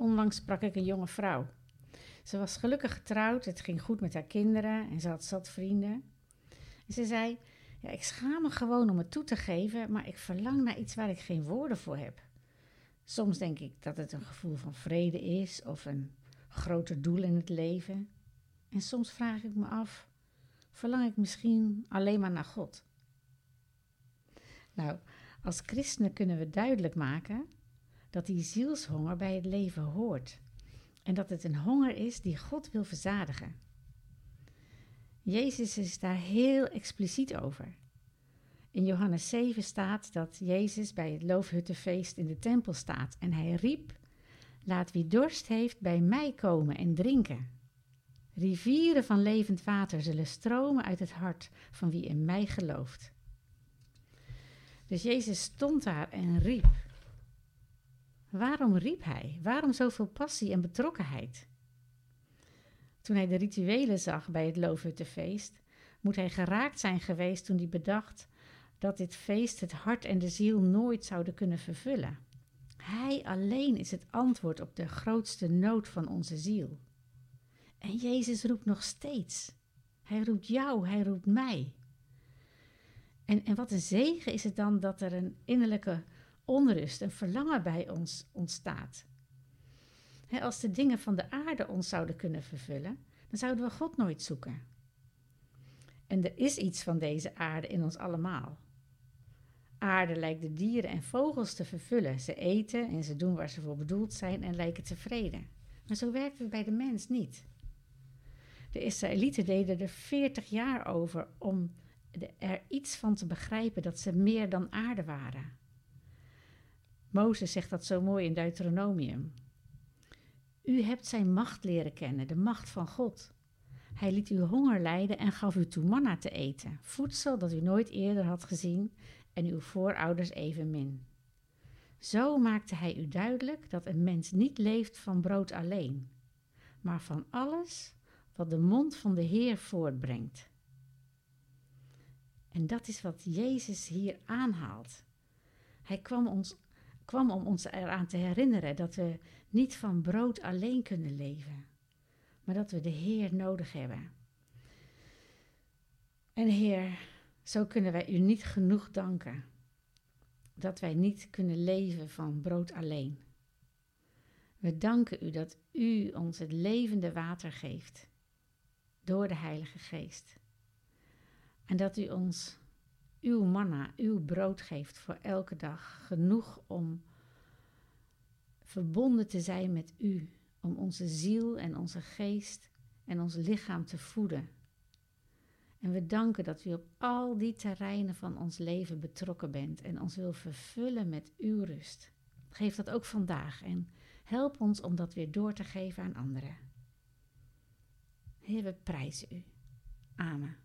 Onlangs sprak ik een jonge vrouw. Ze was gelukkig getrouwd, het ging goed met haar kinderen en ze had zat vrienden. En ze zei: ja, Ik schaam me gewoon om het toe te geven, maar ik verlang naar iets waar ik geen woorden voor heb. Soms denk ik dat het een gevoel van vrede is of een groter doel in het leven. En soms vraag ik me af: verlang ik misschien alleen maar naar God? Nou, als christenen kunnen we duidelijk maken dat die zielshonger bij het leven hoort en dat het een honger is die God wil verzadigen. Jezus is daar heel expliciet over. In Johannes 7 staat dat Jezus bij het loofhuttenfeest in de tempel staat en hij riep: Laat wie dorst heeft bij mij komen en drinken. Rivieren van levend water zullen stromen uit het hart van wie in mij gelooft. Dus Jezus stond daar en riep. Waarom riep hij? Waarom zoveel passie en betrokkenheid? Toen hij de rituelen zag bij het Loofhuttenfeest, moet hij geraakt zijn geweest toen hij bedacht dat dit feest het hart en de ziel nooit zouden kunnen vervullen. Hij alleen is het antwoord op de grootste nood van onze ziel. En Jezus roept nog steeds. Hij roept jou, hij roept mij. En, en wat een zegen is het dan dat er een innerlijke onrust, een verlangen bij ons ontstaat. als de dingen van de aarde ons zouden kunnen vervullen, dan zouden we God nooit zoeken. En er is iets van deze aarde in ons allemaal. Aarde lijkt de dieren en vogels te vervullen. Ze eten en ze doen waar ze voor bedoeld zijn en lijken tevreden. Maar zo werkt het bij de mens niet. De Israëlieten deden er 40 jaar over om er iets van te begrijpen dat ze meer dan aarde waren. Mozes zegt dat zo mooi in Deuteronomium. U hebt zijn macht leren kennen, de macht van God. Hij liet u honger lijden en gaf u toe manna te eten, voedsel dat u nooit eerder had gezien en uw voorouders evenmin. Zo maakte hij u duidelijk dat een mens niet leeft van brood alleen, maar van alles wat de mond van de Heer voortbrengt. En dat is wat Jezus hier aanhaalt. Hij kwam, ons, kwam om ons eraan te herinneren dat we niet van brood alleen kunnen leven, maar dat we de Heer nodig hebben. En Heer, zo kunnen wij u niet genoeg danken dat wij niet kunnen leven van brood alleen. We danken u dat u ons het levende water geeft door de Heilige Geest. En dat u ons uw manna, uw brood geeft voor elke dag, genoeg om verbonden te zijn met u, om onze ziel en onze geest en ons lichaam te voeden. En we danken dat u op al die terreinen van ons leven betrokken bent en ons wil vervullen met uw rust. Geef dat ook vandaag en help ons om dat weer door te geven aan anderen. Heer, we prijzen u. Amen.